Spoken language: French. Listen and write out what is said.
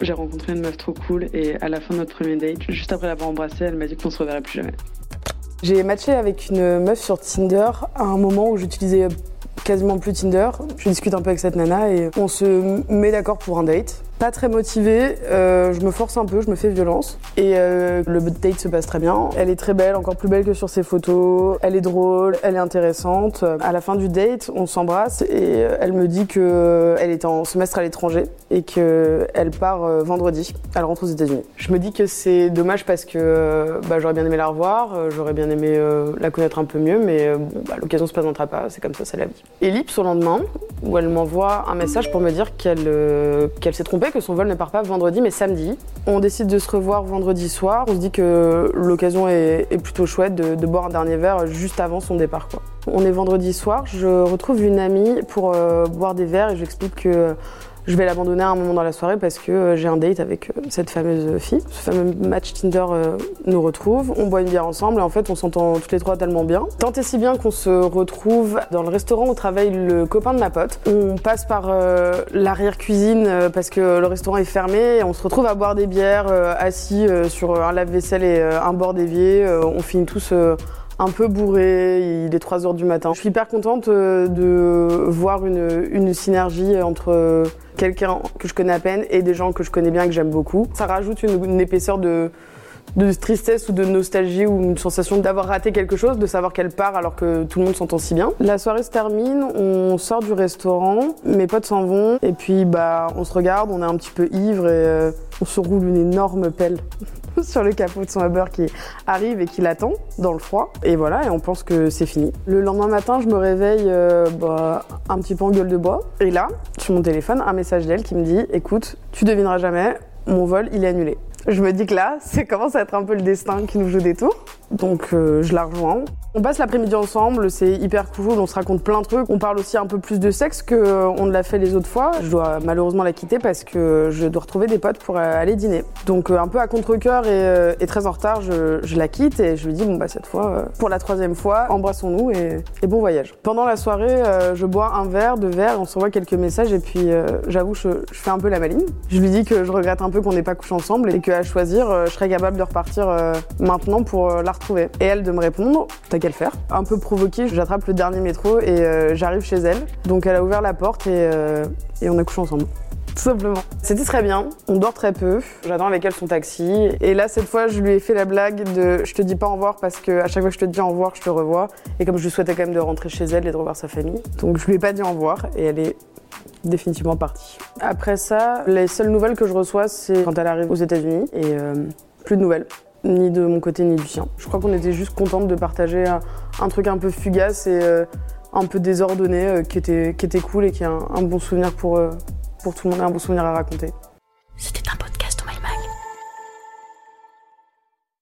J'ai rencontré une meuf trop cool et à la fin de notre premier date, juste après l'avoir embrassée, elle m'a dit qu'on se reverrait plus jamais. J'ai matché avec une meuf sur Tinder à un moment où j'utilisais quasiment plus Tinder. Je discute un peu avec cette nana et on se met d'accord pour un date pas très motivée, euh, je me force un peu, je me fais violence. Et euh, le date se passe très bien. Elle est très belle, encore plus belle que sur ses photos. Elle est drôle, elle est intéressante. À la fin du date, on s'embrasse et elle me dit qu'elle est en semestre à l'étranger et qu'elle part euh, vendredi. Elle rentre aux États-Unis. Je me dis que c'est dommage parce que bah, j'aurais bien aimé la revoir, j'aurais bien aimé la connaître un peu mieux, mais bah, l'occasion se présentera pas, c'est comme ça, c'est la vie. Ellipse au lendemain, où elle m'envoie un message pour me dire qu'elle s'est trompée que son vol ne part pas vendredi mais samedi. On décide de se revoir vendredi soir. On se dit que l'occasion est, plutôt chouette de, boire un dernier verre juste avant son départ. On est vendredi soir, je retrouve une amie pour euh, boire des verres et je explique que je vais l'abandonner à un moment dans la soirée parce que euh, j'ai un date avec euh, cette fameuse fille. Ce fameux match Tinder euh, nous retrouve, on boit une bière ensemble et en fait on s'entend toutes les trois tellement bien. Tant et si bien qu'on se retrouve dans le restaurant où travaille le copain de ma pote. On passe par l'arrière-cuisine parce que le restaurant est fermé et on se retrouve à boire des bières assis sur un lave-vaisselle et un bord d'évier. on finit tous un peu bourré, il est 3 heures du matin. Je suis hyper contente de voir une synergie entre quelqu'un que je connais à peine et des gens que je connais bien et que j'aime beaucoup. Ça rajoute une, épaisseur de, de tristesse ou de nostalgie ou une sensation d'avoir raté quelque chose, de savoir qu'elle part alors que tout le monde s'entend si bien. La soirée se termine, on sort du restaurant, mes potes s'en vont et puis bah on se regarde, on est un petit peu ivre et euh, on se roule une énorme pelle sur le capot de son Uber qui arrive et qui l'attend dans le froid. Et voilà, et on pense que c'est fini. Le lendemain matin, je me réveille euh, bah, un petit peu en gueule de bois. Et là, sur mon téléphone, un message d'elle qui me dit Écoute, tu devineras jamais, mon vol, il est annulé. Je me dis que là, ça commence à être un peu le destin qui nous joue des tours. Donc euh, je la rejoins. On passe l'après-midi ensemble, c'est hyper cool, on se raconte plein de trucs. On parle aussi un peu plus de sexe qu'on euh, ne l'a fait les autres fois. Je dois malheureusement la quitter parce que je dois retrouver des potes pour euh, aller dîner. Donc un peu à contre-coeur et, très en retard, je, la quitte et je lui dis bon bah cette fois, pour la troisième fois, embrassons-nous et, bon voyage. Pendant la soirée, je bois un verre, deux verres, on s'envoie quelques messages et puis j'avoue je, je, fais un peu la maline. Je lui dis que je regrette un peu qu'on n'ait pas couché ensemble et qu'à choisir, je serais capable de repartir maintenant pour la retrouver. Et elle de me répondre, t'as qu'à le faire. Un peu provoquée, j'attrape le dernier métro et euh, j'arrive chez elle. Donc elle a ouvert la porte et, euh, et on a couché ensemble. Tout simplement. C'était très bien, on dort très peu. J'attends avec elle son taxi. Et là, cette fois, je lui ai fait la blague de je te dis pas au revoir parce que à chaque fois que je te dis au revoir, je te revois. Et comme je souhaitais quand même de rentrer chez elle et de revoir sa famille. Donc je lui ai pas dit au revoir et elle est définitivement partie. Après ça, les seules nouvelles que je reçois, c'est quand elle arrive aux États-Unis et euh, plus de nouvelles ni de mon côté ni du sien. Je crois qu'on était juste contente de partager un, truc un peu fugace et euh, un peu désordonné euh, qui, était, cool et qui est un, bon souvenir pour, pour tout le monde et un bon souvenir à raconter.